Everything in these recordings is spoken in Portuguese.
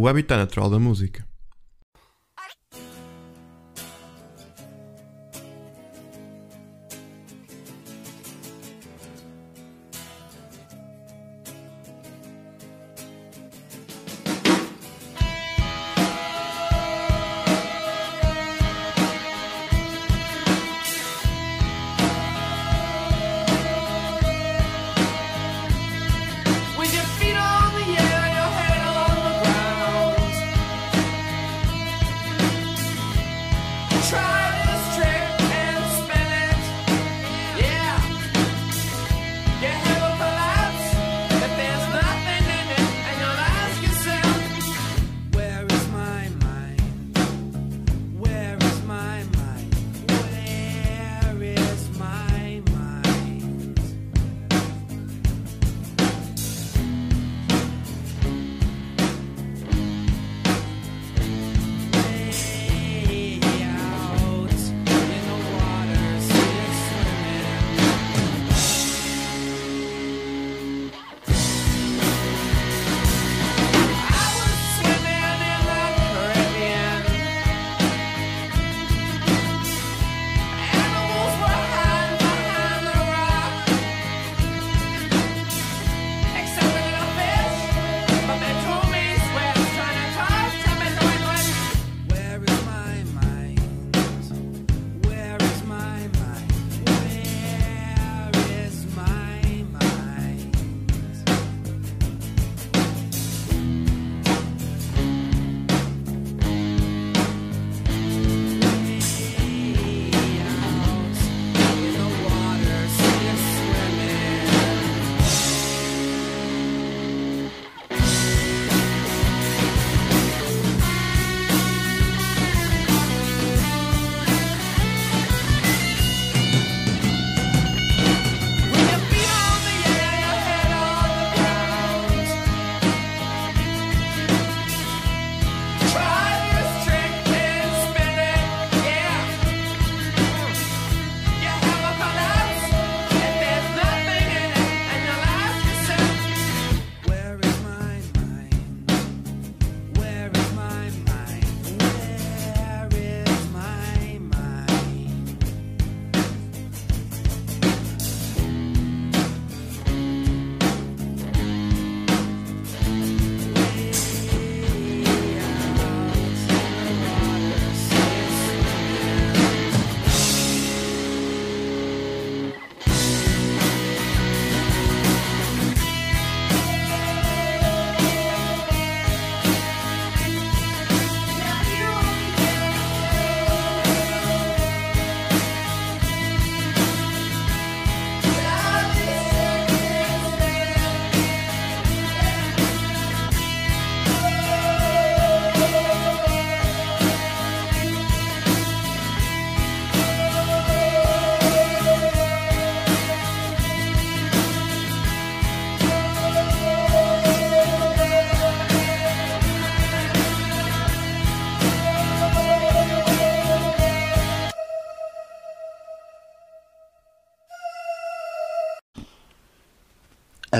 o habitat natural da música.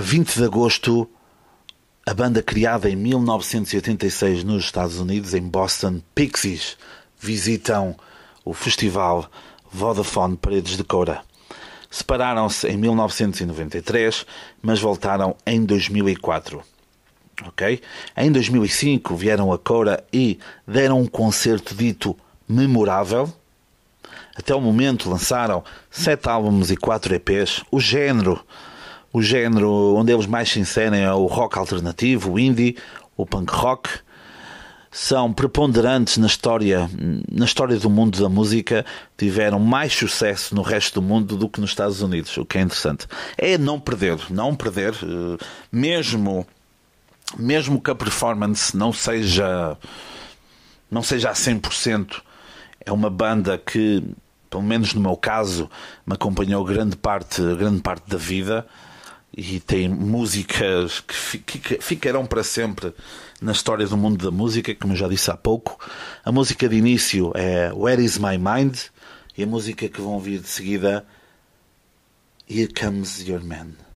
A 20 de agosto, a banda criada em 1986 nos Estados Unidos, em Boston, Pixies, visitam o festival Vodafone Paredes de Coura. Separaram-se em 1993, mas voltaram em 2004. Ok? Em 2005 vieram a Coura e deram um concerto dito memorável. Até o momento lançaram sete álbuns e quatro EPs. O género o género onde eles mais se inserem é o rock alternativo, o indie, o punk rock. São preponderantes na história, na história do mundo da música, tiveram mais sucesso no resto do mundo do que nos Estados Unidos, o que é interessante. É não perder, não perder, eh, mesmo mesmo que a performance não seja não seja a 100%, é uma banda que, pelo menos no meu caso, me acompanhou grande parte, grande parte da vida e tem músicas que fi- ficarão para sempre na história do mundo da música, como eu já disse há pouco. A música de início é Where Is My Mind e a música que vão vir de seguida Here Comes Your Man.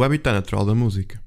O habitat natural da música.